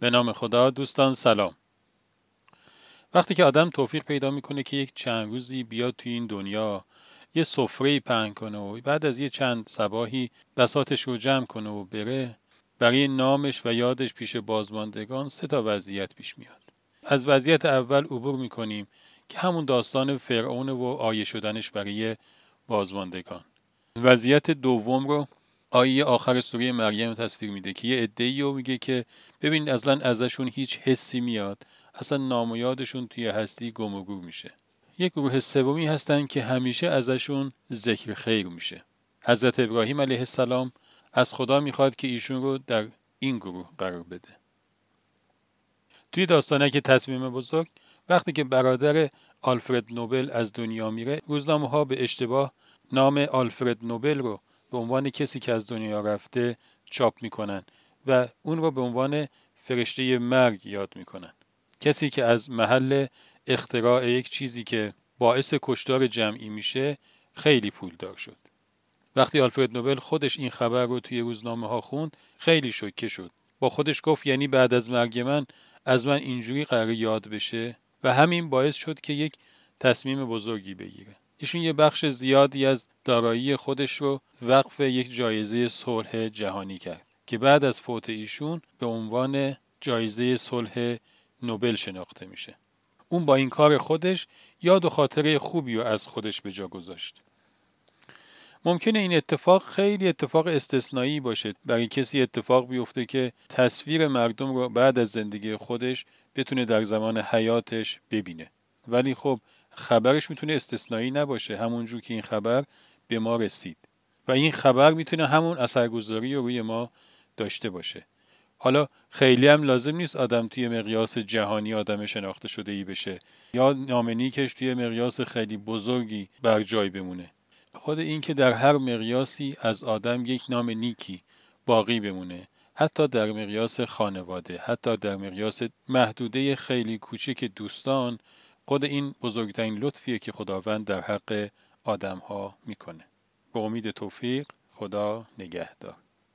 به نام خدا دوستان سلام. وقتی که آدم توفیق پیدا می‌کنه که یک چند روزی بیاد توی این دنیا یه سفره پهن کنه و بعد از یه چند سباهی بساتش رو جمع کنه و بره برای نامش و یادش پیش بازماندگان سه تا وضعیت پیش میاد. از وضعیت اول عبور می‌کنیم که همون داستان فرعون و آیه شدنش برای بازماندگان. وضعیت دوم رو آیه آخر سوره مریم تصویر میده که یه ادعی رو میگه که ببین اصلا ازشون هیچ حسی میاد. اصلا نام و یادشون توی هستی گم و گور میشه. یک گروه سومی هستن که همیشه ازشون ذکر خیر میشه. حضرت ابراهیم علیه السلام از خدا می‌خواد که ایشون رو در این گروه قرار بده. توی داستانه که تصمیم بزرگ وقتی که برادر آلفرد نوبل از دنیا میره روزنامه ها به اشتباه نام آلفرد نوبل رو به عنوان کسی که از دنیا رفته چاپ می‌کنن و اون رو به عنوان فرشته مرگ یاد می‌کنن. کسی که از محل اختراع یک چیزی که باعث کشتار جمعی میشه خیلی پولدار شد. وقتی آلفرد نوبل خودش این خبر رو توی روزنامه ها خوند خیلی شوکه شد. با خودش گفت یعنی بعد از مرگ من از من اینجوری قرار یاد بشه و همین باعث شد که یک تصمیم بزرگی بگیره. ایشون یه بخش زیادی از دارایی خودش رو وقف یک جایزه صلح جهانی کرد که بعد از فوت ایشون به عنوان جایزه صلح نوبل شناخته میشه. اون با این کار خودش یاد و خاطره خوبی رو از خودش به جا گذاشت. ممکنه این اتفاق خیلی اتفاق استثنایی باشه برای کسی اتفاق بیفته که تصویر مردم رو بعد از زندگی خودش بتونه در زمان حیاتش ببینه. ولی خب خبرش می‌تونه استثنایی نباشه. همونجور که این خبر به ما رسید. و این خبر می‌تونه همون اثرگذاری رو روی ما داشته باشه. حالا خیلی هم لازم نیست آدم توی مقیاس جهانی آدم شناخته شده ای بشه. یا نامنیکش توی مقیاس خیلی بزرگی بر جای بمونه. خود این که در هر مقیاسی از آدم یک نام نیکی باقی بمونه. حتی در مقیاس خانواده حتی در مقیاس محدوده خیلی کوچک دوستان خود این بزرگترین لطفیه که خداوند در حق آدم ها می‌کنه. به امید توفیق خدا نگهدار.